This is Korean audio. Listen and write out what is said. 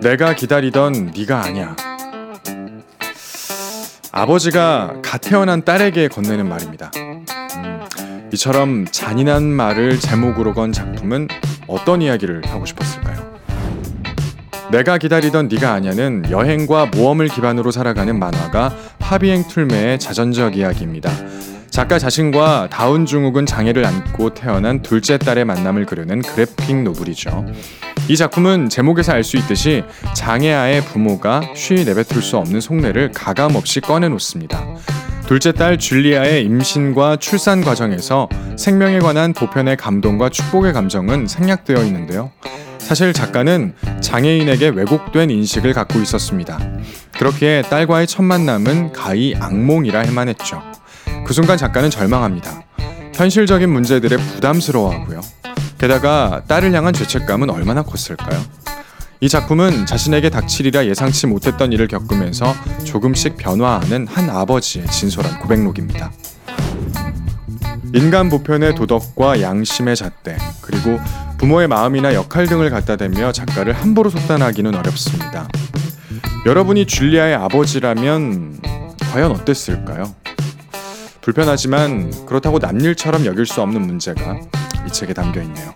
내가 기다리던 네가 아니야. 아버지가 갓 태어난 딸에게 건네는 말입니다. 음, 이처럼 잔인한 말을 제목으로 건 작품은 어떤 이야기를 하고 싶었을까요? 내가 기다리던 네가 아니야는 여행과 모험을 기반으로 살아가는 만화가 파비행 툴메의 자전적 이야기입니다. 작가 자신과 다운 중욱은 장애를 안고 태어난 둘째 딸의 만남을 그려낸 그래픽 노블이죠. 이 작품은 제목에서 알 수 있듯이 장애아의 부모가 쉬 내뱉을 수 없는 속내를 가감없이 꺼내놓습니다. 둘째 딸 줄리아의 임신과 출산 과정에서 생명에 관한 보편의 감동과 축복의 감정은 생략되어 있는데요. 사실 작가는 장애인에게 왜곡된 인식을 갖고 있었습니다. 그렇기에 딸과의 첫 만남은 가히 악몽이라 할 만했죠. 그 순간 작가는 절망합니다. 현실적인 문제들에 부담스러워하고요. 게다가 딸을 향한 죄책감은 얼마나 컸을까요? 이 작품은 자신에게 닥치리라 예상치 못했던 일을 겪으면서 조금씩 변화하는 한 아버지의 진솔한 고백록입니다. 인간 보편의 도덕과 양심의 잣대, 그리고 부모의 마음이나 역할 등을 갖다 대며 작가를 함부로 속단하기는 어렵습니다. 여러분이 줄리아의 아버지라면 과연 어땠을까요? 불편하지만 그렇다고 남일처럼 여길 수 없는 문제가 이 책에 담겨 있네요.